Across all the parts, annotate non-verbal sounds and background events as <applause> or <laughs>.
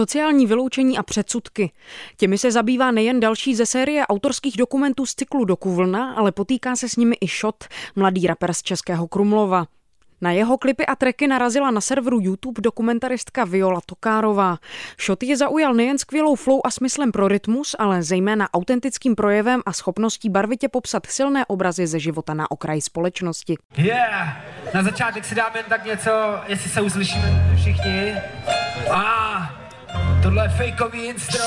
Sociální vyloučení a předsudky. Těmi se zabývá nejen další ze série autorských dokumentů z cyklu Dokuvlna, ale potýká se s nimi i Šot, mladý rapper z Českého Krumlova. Na jeho klipy a treky narazila na serveru YouTube dokumentaristka Viola Tokárová. Shot je zaujal nejen skvělou flow a smyslem pro rytmus, ale zejména autentickým projevem a schopností barvitě popsat silné obrazy ze života na okraji společnosti. Yeah, na začátek si dáme tak něco, jestli se uslyšíme všichni. A ah, tohle je fakeový instro.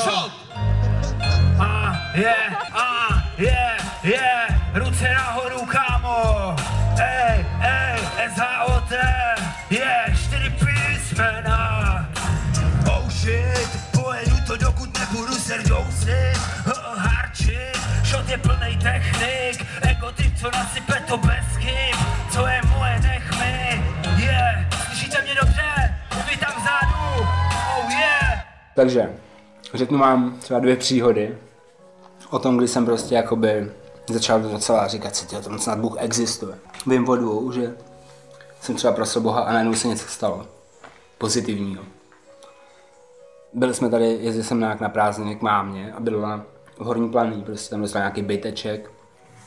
A ah, yeah, a yeah, yeah, ruce nahoru, kámo. Ej, ej, SHOT, je čtyři písmena. Oh shit, pojedu to dokud nebudu serdousy, harčit, shot je plnej technik, ego ty, co nasype Takže, řeknu vám třeba dvě příhody o tom, kdy jsem prostě jakoby začal docela říkat si, že snad Bůh existuje. Vím o dvou, že jsem třeba prosil Boha a najednou se něco stalo. Pozitivního. Byli jsme tady, jezdil jsem nějak na prázdniny k mámě a byla v horní planí, prostě tam dostal nějaký byteček.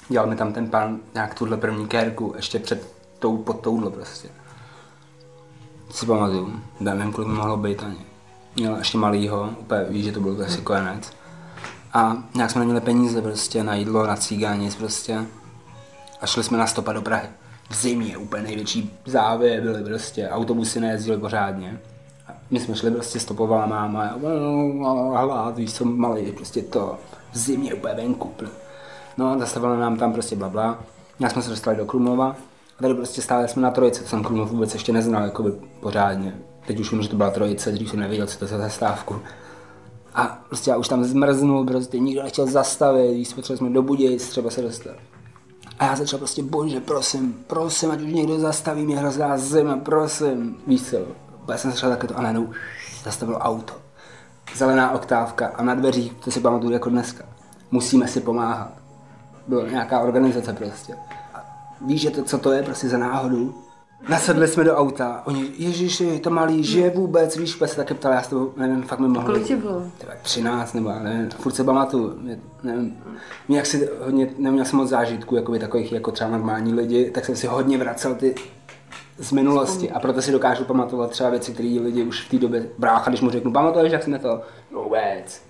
Dělal mi tam ten pan nějak tuhle první kérku, ještě před tou, pod touhle prostě. Si pamatuju, nevím, kolik mohlo být ani. Měl ještě malýho, úplně víš, že to byl asi konec. A nějak jsme neměli peníze prostě na jídlo, na cíganis prostě. A šli jsme na stopa do Prahy. V zimě úplně největší závěje byly prostě, autobusy nejezdily pořádně. A my jsme šli prostě, stopovala máma a hlad, víš co, malý, prostě to v zimě úplně venku. No a zastavila nám tam prostě blabla. Nějak jsme se dostali do Krumlova. A tady prostě stále jsme na trojice, jsem Krumlov vůbec ještě neznal jakoby pořádně. Teď už vím, že to byla trojice, dřív jsem nevěděl, co to za zastávku. A prostě já už tam zmrznul, prostě nikdo nechtěl zastavit, když potřebovali jsme do Budějic třeba se dostat. A já začal prostě, bože, prosím, prosím, ať už někdo zastaví mě hrozná zima, prosím, víš co. Já jsem začal také to, a najednou zastavilo auto. Zelená oktávka a na dveřích, to si pamatuju jako dneska. Musíme si pomáhat. Byla nějaká organizace prostě. A víš, že to, co to je prostě za náhodu? Nasedli jsme do auta, oni, ježiši, to malý, že vůbec, víš, se taky ptal, já s tebou, nevím, fakt mi mohlo. Kolik bylo? Třeba 13 nebo nevím, furt se pamatuju, nevím, mě jak si hodně, neměl jsem moc zážitků, jako by takových jako třeba normální lidi, tak jsem si hodně vracel ty z minulosti. A proto si dokážu pamatovat třeba věci, které lidi už v té době brácha, když mu řeknu, pamatuješ, jak jsme to, no vůbec,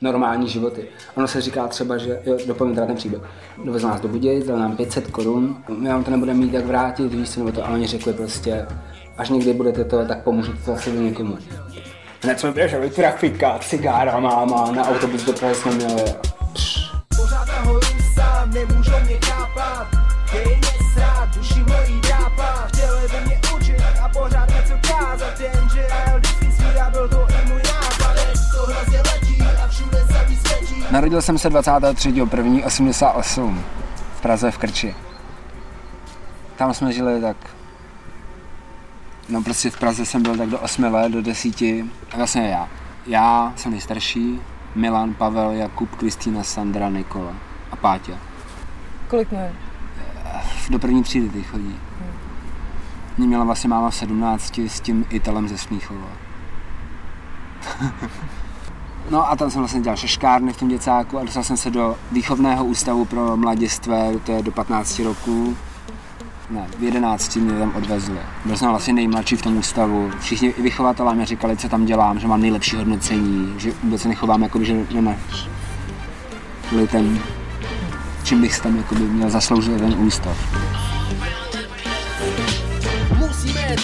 normální životy. Ono se říká třeba, že, jo, dopovím teda ten příběh, dovez nás do Budějic, dal nám 500 korun, my vám to nebudeme mít jak vrátit, víš nebo to, a oni řekli prostě, až někdy budete to, tak pomůžete to asi někomu. Hned jsme běželi, trafika, cigára, máma, na autobus do Prahy jsme měli. Pořád sám, nemůžou mě chápat, dej Narodil jsem se 23.1.88 v Praze v Krči. Tam jsme žili tak No prostě v Praze jsem byl tak do 8 let, do 10. A vlastně já. Já jsem nejstarší, Milan, Pavel, Jakub, Kristýna, Sandra, Nikola a Páťa. Kolik mají? Do první třídy ty chodí. Hmm. Mě měla vlastně máma v 17 s tím Italem ze Smíchova. <laughs> no a tam jsem vlastně dělal šeškárny v tom děcáku a dostal jsem se do výchovného ústavu pro mladistvé, to je do 15 roku ne, v 11 mě tam odvezli. Byl jsem vlastně nejmladší v tom ústavu. Všichni vychovatelé mi říkali, co tam dělám, že mám nejlepší hodnocení, že vůbec se nechovám, jako že nemáš ten, čím bych tam jakoby měl zasloužit ten ústav.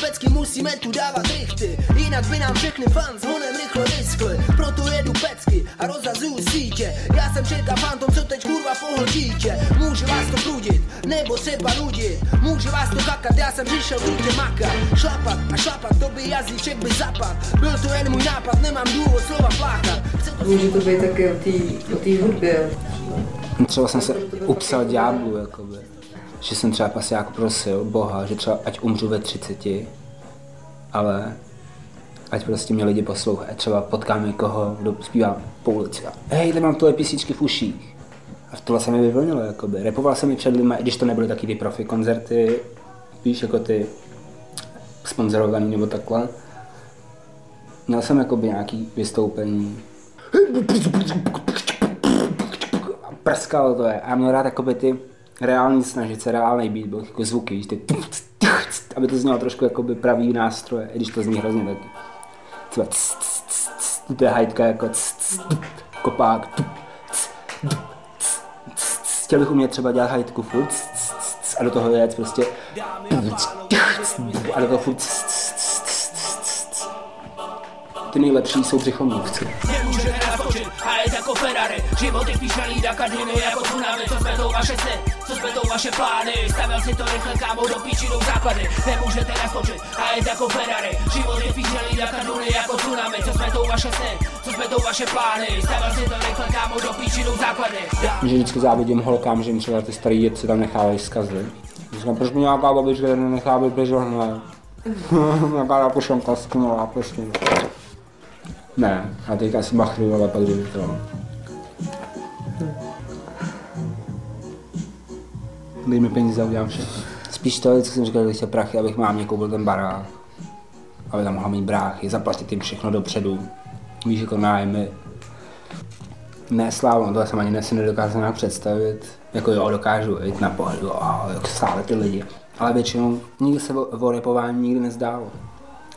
Pecky, musíme tu dávat rychty, jinak by nám všechny fans honem rychle vyskly. Proto jedu pecky a rozrazuju sítě. Já jsem čeká fantom, co teď kurva pohl dítě. Může vás to prudit, nebo třeba nudit. Může vás to kakat, já jsem přišel krutě makat. Šlapat a šlapat, to by jazyček by zapad. Byl to jen můj nápad, nemám důvod slova plákat. Může to být také o té hudbě. Třeba jsem se upsal ďáblu, jakoby. Že jsem třeba asi jako prosil Boha, že třeba ať umřu ve 30, ale ať prostě mě lidi poslouchají. Třeba potkám někoho, kdo zpívá po ulici a hej, tady mám tohle písničky v uších. A tohle se mi vyvlnilo, jakoby. Repoval jsem mi před lidmi, i když to nebyly taky ty profi koncerty, víš, jako ty sponzorovaný nebo takhle. Měl jsem jakoby nějaký vystoupení. A prskalo to je. A já měl rád jakoby ty reální snažit se reálnej být, byl jako zvuky, ty aby to znělo trošku jakoby pravý nástroje, i když to zní hrozně taky. Třeba to je hajtka jako kopák. Chtěl bych umět třeba dělat hajtku furt a do toho jet prostě a do toho furt ty nejlepší jsou břichomluvci. Nemůžete naskočit a je jako Ferrari, život je spíš nalída kadiny jako tsunami, co smetou vaše sny, co smetou vaše plány, stavil si to rychle kámo do píči do základy, nemůžete naskočit a je jako Ferrari, život je spíš nalída kadiny jako tsunami, co smetou vaše sny, co smetou vaše plány, stavil si to rychle kámo do píči do základy. Že vždycky závidím holkám, že jim třeba ty starý děti tam nechávají zkazy. Říkám, proč mi nějaká babička nenechá být bežohne? <laughs> nějaká pušonka sknula prostě. Ne, a teďka si machnu, ale pak jdu to. Dej mi peníze a udělám všechno. Spíš to, vždycky jsem říkal, že chtěl prachy, abych mámě koupil ten barák. Aby tam mohla mít bráchy, zaplatit jim všechno dopředu. Víš, jako nájmy. Ne, slávo, to jsem ani ne, si nedokázal představit. Jako jo, dokážu jít na pohled, jo, jak stále ty lidi. Ale většinou nikdy se o, o repování nikdy nezdálo.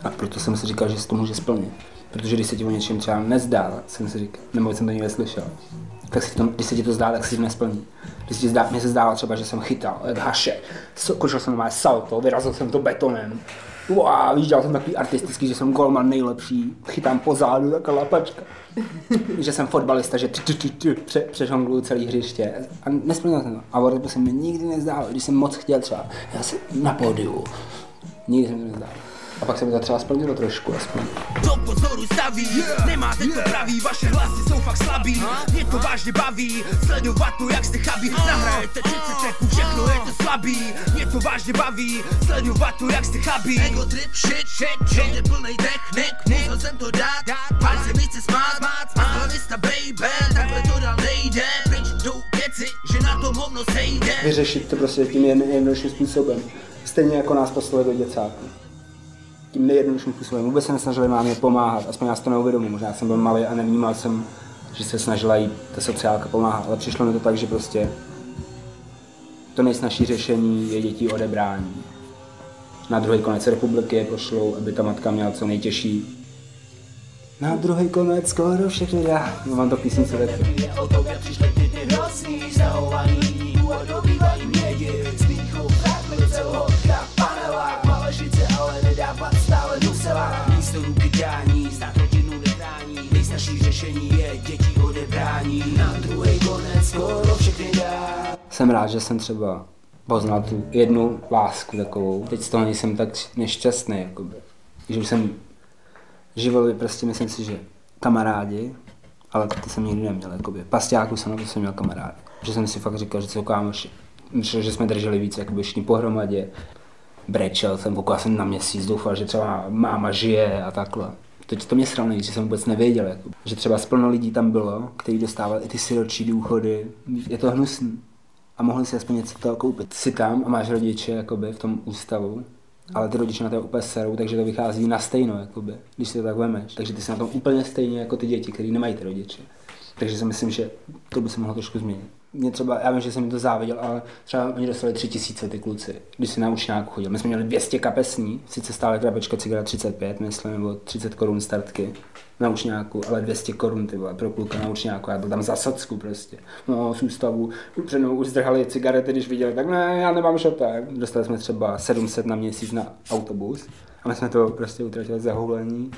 A proto jsem si říkal, že se to může splnit. Protože když se ti o něčem třeba nezdá, jsem si říkal, nebo jsem to někde slyšel, tak si to, když se ti to zdá, tak si to nesplní. Když se ti zdá, mně se zdálo třeba, že jsem chytal, jak haše, košel jsem na salto, vyrazil jsem to betonem, wow, víš, dělal jsem takový artistický, že jsem golman nejlepší, chytám pozadu, taková lapačka. <laughs> že jsem fotbalista, že přežongluju celý hřiště. A nesplnil jsem to. A o se mi nikdy nezdálo, když jsem moc chtěl třeba, já jsem na pódiu. Nikdy jsem to nezdálo. A pak se mi to třeba splnilo trošku aspoň. Do pozoru staví, nemáte to pravý, vaše hlasy jsou fakt slabý. Mě to vážně baví, sledovat to, jak jste chabí. Nahrajete 30 tracků, všechno je to slabý. Mě to vážně baví, sledovat to, jak jste chabí. Ego trip, shit, shit, shit, je plnej technik, musel jsem to dát. Pár se mi chce smát, a baby, takhle to dál nejde. Pryč jdou věci, že na tom hovno sejde. Vyřešit to prostě tím jednodušším způsobem. Stejně jako nás poslali do děcáku tím nejjednodušším způsobem. Vůbec se nesnažili mámě pomáhat, aspoň já si to neuvědomuji. Možná jsem byl malý a nevnímal jsem, že se snažila jí ta sociálka pomáhat, ale přišlo mi to tak, že prostě to nejsnažší řešení je dětí odebrání. Na druhý konec republiky je pošlou, aby ta matka měla co nejtěžší na druhý konec skoro všechny já. Mám to písnice ve řešení je děti odebrání, na druhý konec skoro všechny dá. Jsem rád, že jsem třeba poznal tu jednu lásku takovou. Teď z toho nejsem tak nešťastný, jakoby. Že jsem živoli prostě myslím si, že kamarádi, ale ty jsem nikdy neměl, jakoby. Pasťáku jsem na to jsem měl kamarádi. Že jsem si fakt říkal, že jsou kámoši. že jsme drželi víc jakoby všichni pohromadě brečel jsem, pokud jsem na měsíc, doufal, že třeba máma žije a takhle. Teď to mě sralo že jsem vůbec nevěděl, jako, že třeba splno lidí tam bylo, kteří dostávali i ty siročí důchody. Je to hnusný. A mohli si aspoň něco toho koupit. Jsi tam a máš rodiče jakoby, v tom ústavu, ale ty rodiče na to úplně serou, takže to vychází na stejno, jakoby, když si to tak vemeš. Takže ty jsi na tom úplně stejně jako ty děti, kteří nemají ty rodiče. Takže si myslím, že to by se mohlo trošku změnit mě třeba, já vím, že jsem mi to záviděl, ale třeba oni dostali tři tisíce ty kluci, když si na učňáku chodil. My jsme měli 200 kapesní, sice stále krabečka cigaret 35, myslím, nebo 30 korun startky na učňáku, ale 200 korun ty vole, pro kluka na učňáku, já byl tam za sacku prostě. No, z ústavu, před už zdrhali cigarety, když viděli, tak ne, já nemám šopek. Dostali jsme třeba 700 na měsíc na autobus a my jsme to prostě utratili za hulení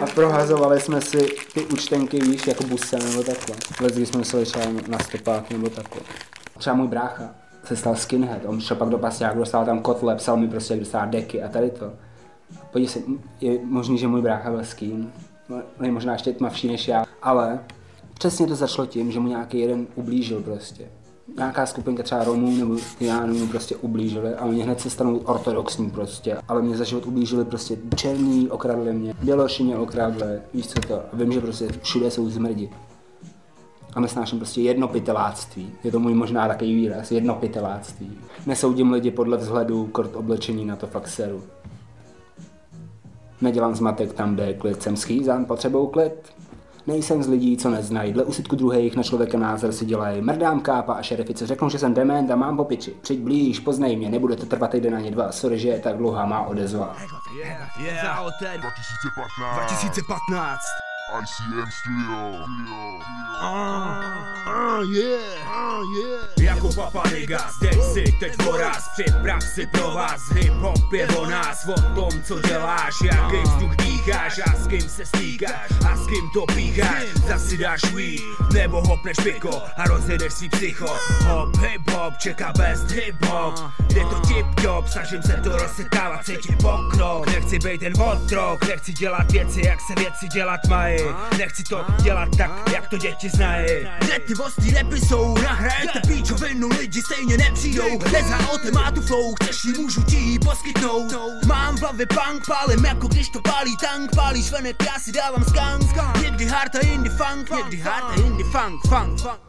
a prohazovali jsme si ty účtenky, víš, jako buse nebo takhle. Vždycky jsme museli třeba na stopák nebo takhle. Třeba můj brácha se stal skinhead, on šel pak do pasiáku, dostal tam kotle, psal mi prostě, jak dostal deky a tady to. Podívej se, je možný, že můj brácha byl skin, no, je možná ještě tmavší než já, ale přesně to začalo tím, že mu nějaký jeden ublížil prostě nějaká skupinka třeba Romů nebo mu prostě ublížili a oni hned se stanou ortodoxní prostě. Ale mě za život ublížili prostě černý, okradli mě, bělošině okradli, víš co to. A vím, že prostě všude jsou zmrdi. A nesnáším prostě jednopiteláctví. Je to můj možná takový výraz, jednopiteláctví. Nesoudím lidi podle vzhledu, kort oblečení na to fakt seru. Nedělám zmatek tam, kde klid jsem schýzan, potřebou klid. Nejsem z lidí, co neznají. Dle úsudku druhých na člověka názor si dělají. Mrdám kápa a šerifice řeknou, že jsem dement a mám po piči. Přijď blíž, poznej mě, nebude to trvat týden ani dva. Sorry, že je tak dlouhá má odezva. Yeah, yeah. 2015. 2015. ICM Studio. Ah, ah, yeah, ah, yeah. Jako papaniga, zdej si teď voraz, připrav si pro vás, hip-hop je o nás, o tom, co děláš, jaký vzduch dýcháš a s kým se stýkáš a s kým to pícháš, zasi dáš weed, nebo hopneš piko a rozjedeš si psycho. Hop, hip-hop, čeká best hip-hop, jde to tip-top, snažím se to rozsekávat, cítit pokrok, nechci být ten otrok, nechci dělat věci, jak se věci dělat mají, nechci to dělat tak, jak to děti znají. Vostý repy jsou, nahrajte píčovinu, lidi stejně nepřijdou, nezá o tématu flow, chceš ji, můžu ti poskytnout. Mám v hlavě punk, pálím jako když to pálí tank, pálíš venek, já si dávám skank, někdy hard a indie funk, někdy hard a indie funk, funk, funk.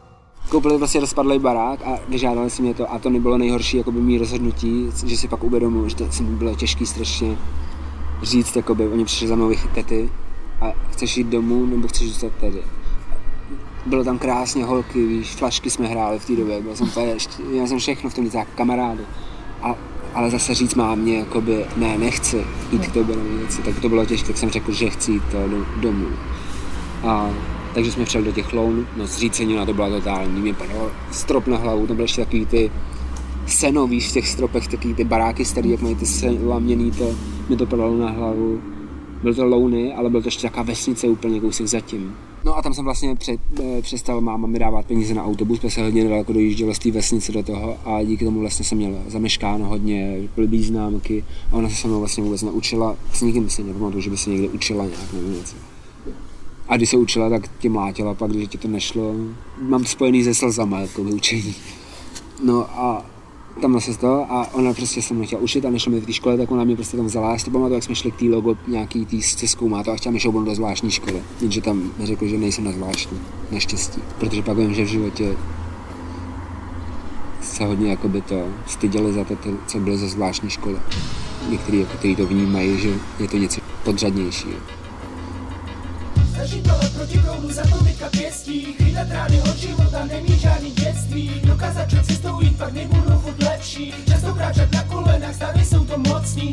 Koupili vlastně rozpadlý barák a vyžádali si mě to a to nebylo nejhorší jako by mý rozhodnutí, že si pak uvědomuji, že to si bylo těžký strašně říct, jakoby, oni přišli za mnou tety a chceš jít domů nebo chceš zůstat tady. Bylo tam krásně holky, víš, flašky jsme hráli v té době, byl jsem úplně, měl jsem všechno v tom jako kamarády. A, ale zase říct mámě, jakoby, ne, nechci jít k tobě nebo něco, tak to bylo těžké, tak jsem řekl, že chci jít to do, domů. A, takže jsme přijeli do těch loun, no zřícení na to byla totální, mě padalo strop na hlavu, to byly ještě takový ty seno, víš, v těch stropech, takový ty baráky starý, jak mají ty laměný, to mi to padalo na hlavu. Byl to louny, ale byl to ještě taková vesnice úplně kousek zatím. No a tam jsem vlastně před, e, přestal máma mi dávat peníze na autobus, protože se hodně daleko dojíždělo z té vesnice do toho a díky tomu vlastně jsem měl zameškáno hodně, blbý známky a ona se se mnou vlastně vůbec naučila, s nikým si nepamatuju, že by se někde učila nějak nebo něco. A když se učila, tak tě mlátila, pak když ti to nešlo, mám spojený se slzama jako vyučení. No a tam se to a ona prostě se mě chtěla učit a nešla mi v té škole, tak ona mě prostě tam vzala. Já si to pamatuju, jak jsme šli k té logo nějaký tý se zkoumá to a chtěla mi šoubnout do zvláštní školy. Jenže tam mi řekl, že nejsem na zvláštní, naštěstí. Protože pak vím, že v životě se hodně jako by to styděli za to, co bylo ze zvláštní školy. Někteří jako který to vnímají, že je to něco podřadnějšího. Zažitele proti proudu za to teďka pěstí Chytat rány od života nemí žádný dětství Dokázat, že cestou jít pak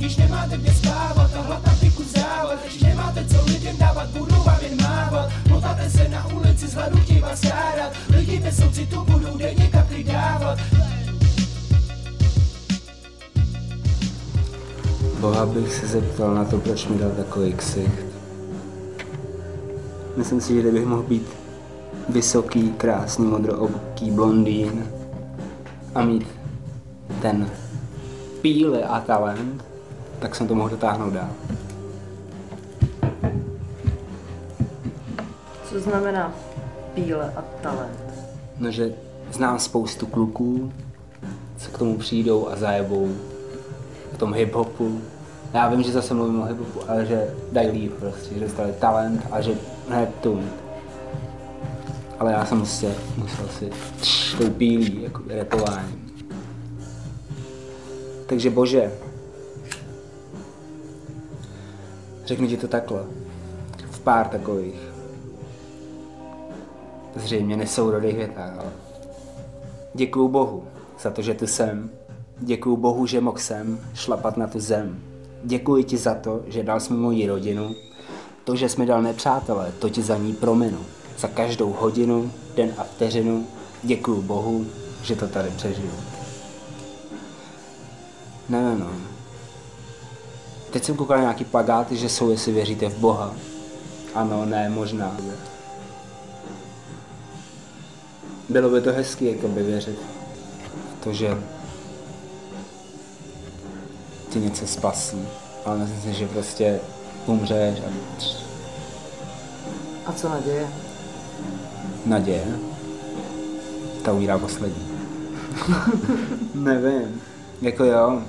Když nemáte kde spávat a hlad na piku závat. Když nemáte co lidem dávat, budou vám jen mávat. Motáte se na ulici, z hladu chtějí vás hádat Lidi bez soucitu budou denně kapry dávat. Boha bych se zeptal na to, proč mi dal takový ksicht. Myslím si, že kdybych mohl být vysoký, krásný, modrooký blondýn a mít ten píle a talent, tak jsem to mohl dotáhnout dál. Co znamená píle a talent? No, že znám spoustu kluků, co k tomu přijdou a zajebou v tom hip-hopu. Já vím, že zase mluvím o hip-hopu, ale že dají líp prostě, že dostali talent a že hned tu. Ale já jsem prostě musel si tou pílí, jako repováním. Takže bože, řeknu ti to takhle, v pár takových zřejmě nesourodých větách, ale děkuju Bohu za to, že tu jsem. Děkuju Bohu, že mohl jsem šlapat na tu zem. Děkuji ti za to, že dal jsi moji rodinu. To, že jsi mi dal nepřátelé, to ti za ní prominu. Za každou hodinu, den a vteřinu děkuju Bohu, že to tady přežiju. Nevím, no. Teď jsem koukal na nějaký plagáty, že jsou, jestli věříte v Boha. Ano, ne, možná. Bylo by to hezky, jako by věřit v to, že ti něco spasí. Ale myslím si, že prostě umřeš a A co naděje? naděje. Ta umírá poslední. <laughs> Nevím. Jako jo,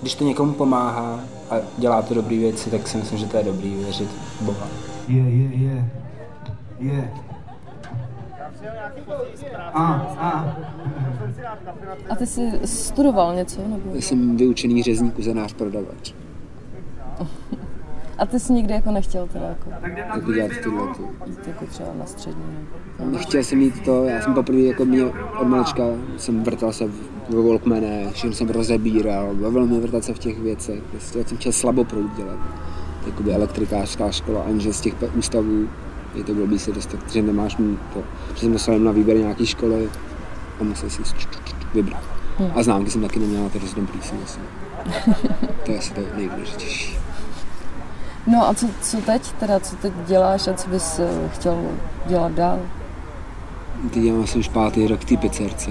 když to někomu pomáhá a dělá to dobré věci, tak si myslím, že to je dobrý věřit v Boha. Yeah, yeah, yeah. Yeah. A, a. A ty jsi studoval něco? Nebo? Jsem vyučený řezník, uzenář, prodavač. A ty jsi nikdy jako nechtěl teda jako Jako dělat tyhle ty. jít jako třeba na střední? Nechtěl jsem mít to, já jsem poprvé jako mě od malička jsem vrtal se ve Walkmane, všechno jsem rozebíral, bavilo mě vrtat se v těch věcech, prostě jak jsem chtěl slaboproud dělat. Jakoby elektrikářská škola, aniže z těch ústavů je to blbý se dostat, že nemáš mít to, že jsem dostal na výběr nějaký školy a musel si vybrat. A známky jsem taky neměl, to je dost dobrý si myslím. <laughs> To je asi to nejdůležitější. No a co, co teď teda, co teď děláš a co bys eh, chtěl dělat dál? Teď dělám asi už pátý rok v té pizzerce.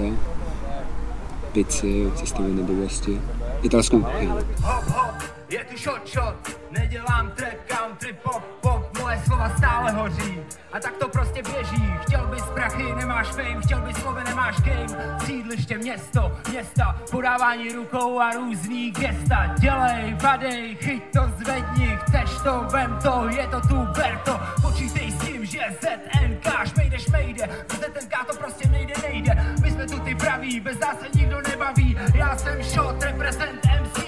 Pici, cestovní nebylosti. Italskou kuchyni. Hop, hop, je tu shot, shot, nedělám trap, country, pop, pop, moje slova stále hoří. A tak to prostě běží, chtěl bys prachy, nemáš fame, chtěl bys slovy, nemáš game. Sídliště, město, města, podávání rukou a různý gesta. Dělej, vadej, chyť to, zvedni, chceš to, vem to, je to tu, ber to. Počítej s tím, že ZNK, šmejde, šmejde, ZNK to prostě jsme praví, bez nás se nikdo nebaví. Já jsem shot, represent MC,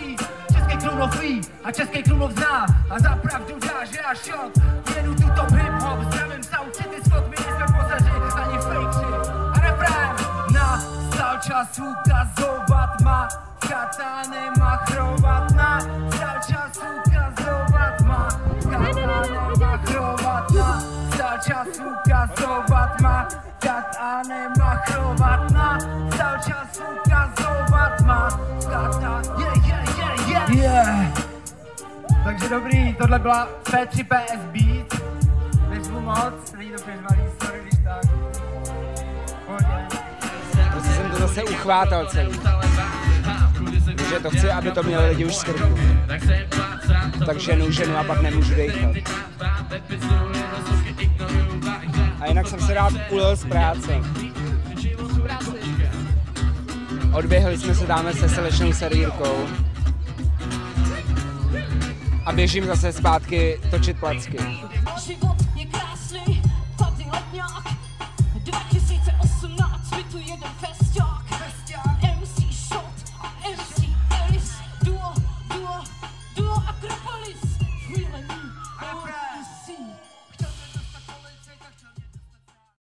Český Krumlov ví a Český Krumlov zná. A za pravdu dá, že já šok Jedu tu top hip hop, zdravím South City Scott, my nejsme pozaři ani fejkři A refrén. Nastal čas ukazovat má Katany machrovat Nastal čas ukazovat má Katany machrovat Nastal čas ukazovat Katany machrovat Nastal čas ukazovat má Katany yeah, yeah, yeah, yeah. yeah. Takže dobrý, tohle byla P3 PS Beat. Neřvu moc, není to přežvalý, sorry, když tak. Pohodě. Prostě jsem to zase uchvátal celý. Že to chci, aby to měli lidi už z krku. Tak ženu, ženu a pak nemůžu dejchat. A jinak jsem se rád ulil z práce. Odběhli jsme se dáme se slečnou servírkou. A běžím zase zpátky točit placky. Život je krásný, tady letňák.